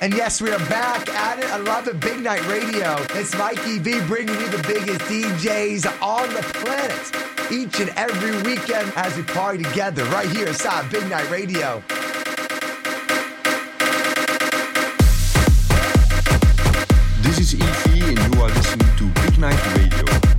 And yes, we are back at it. I love it. Big Night Radio. It's Mikey V bringing you the biggest DJs on the planet each and every weekend as we party together right here inside Big Night Radio. This is Evie, and you are listening to Big Night Radio.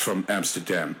From Amsterdam.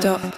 This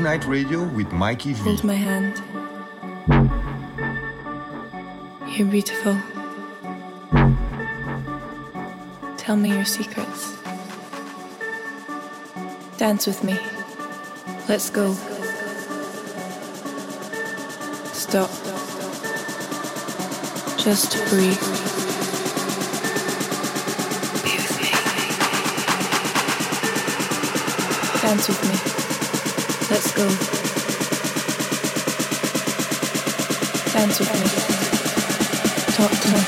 Night Radio with Mikey V. Hold my hand. You're beautiful. Tell me your secrets. Dance with me. Let's go. Stop. Just breathe. Dance with me. Let's go. Dance with me. Talk to me.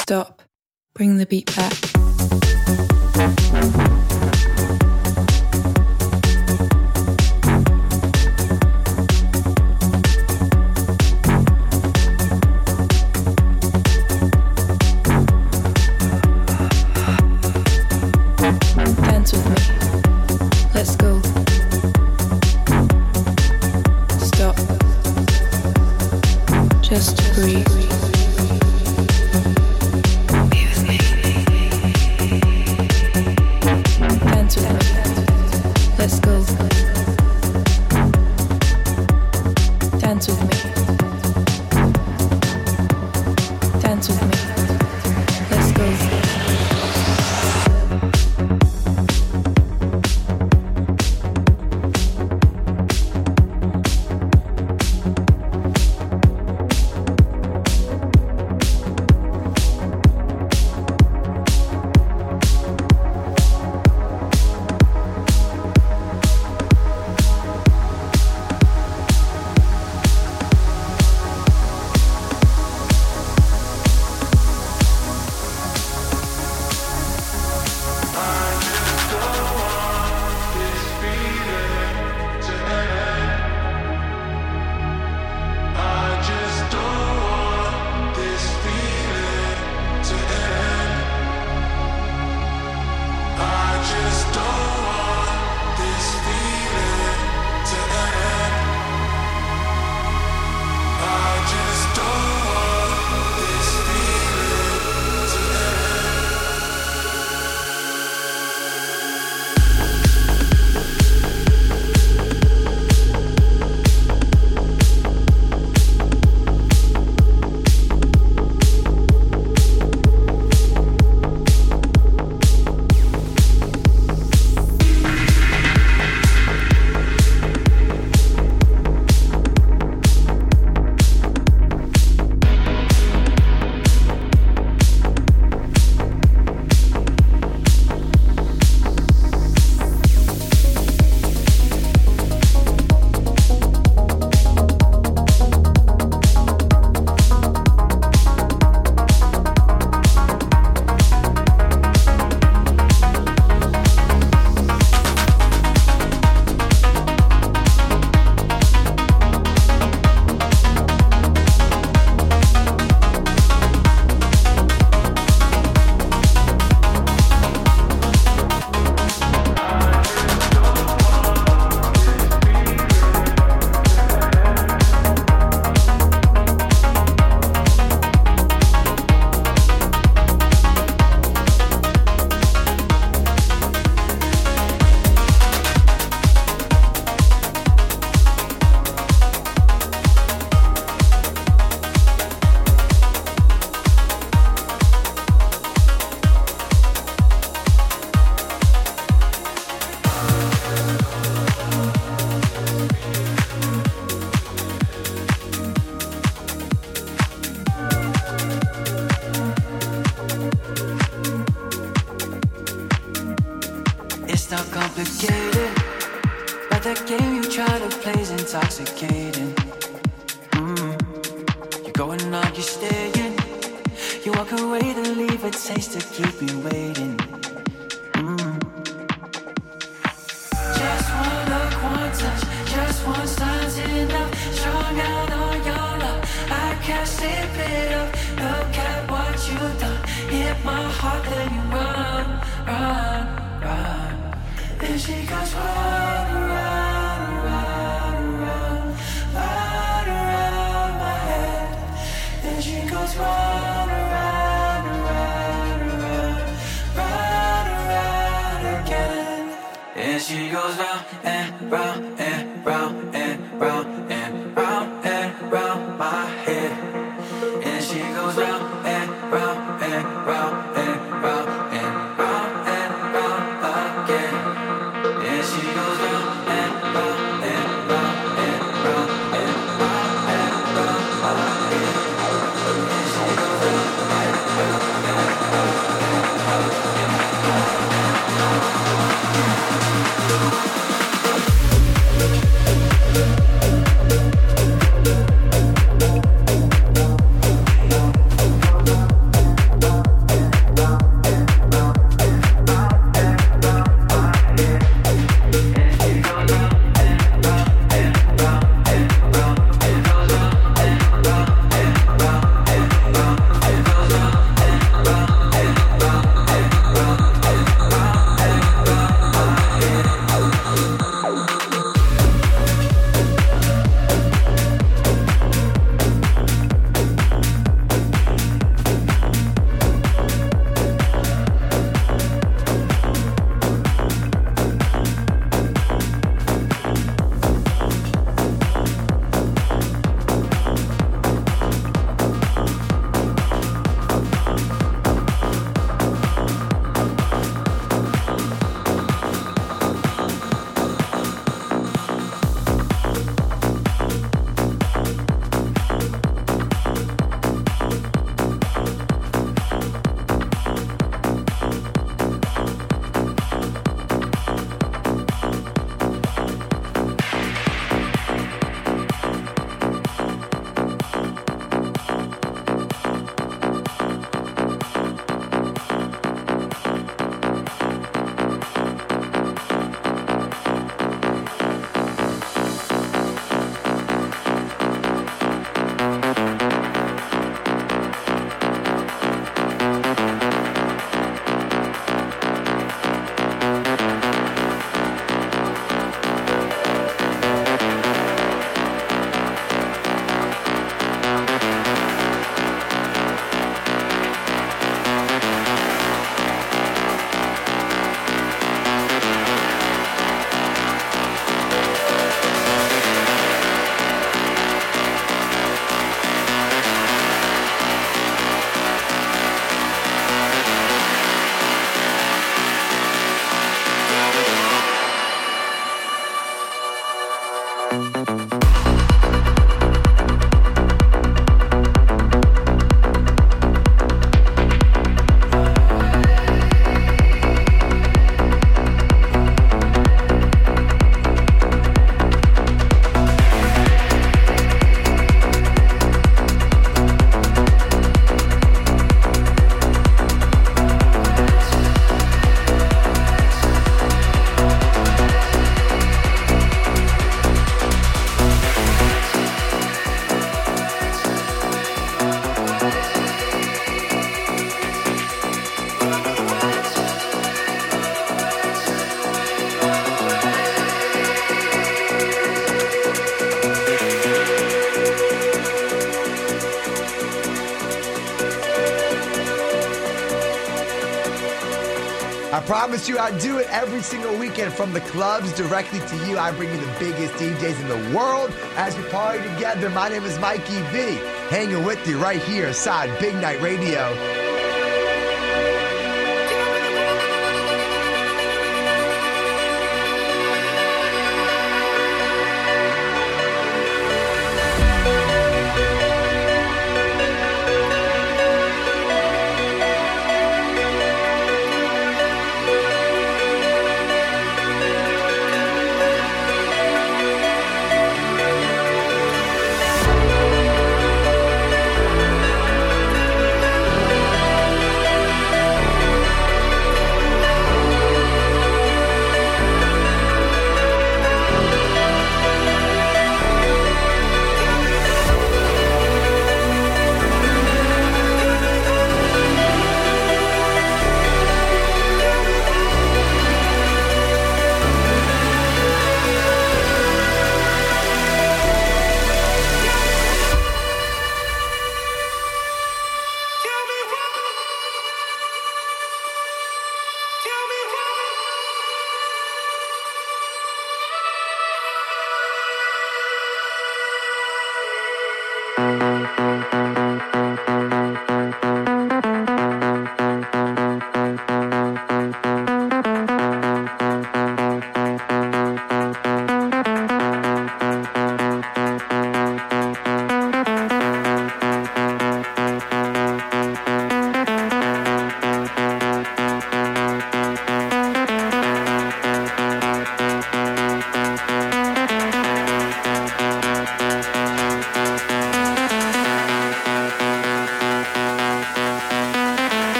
Stop. Bring the beat back. That game you try to play is intoxicating. Mm. You're going on, you're staying. You walk away to leave a taste to keep you waiting. Mm. Just one look, one touch, just one sign's enough. Strung out on your love, I can't sleep it up. Look at what you've done. Hit my heart, then you run, run, run. Then she goes run, promise you, I do it every single weekend from the clubs directly to you. I bring you the biggest DJs in the world as we party together. My name is Mikey V, hanging with you right here inside Big Night Radio.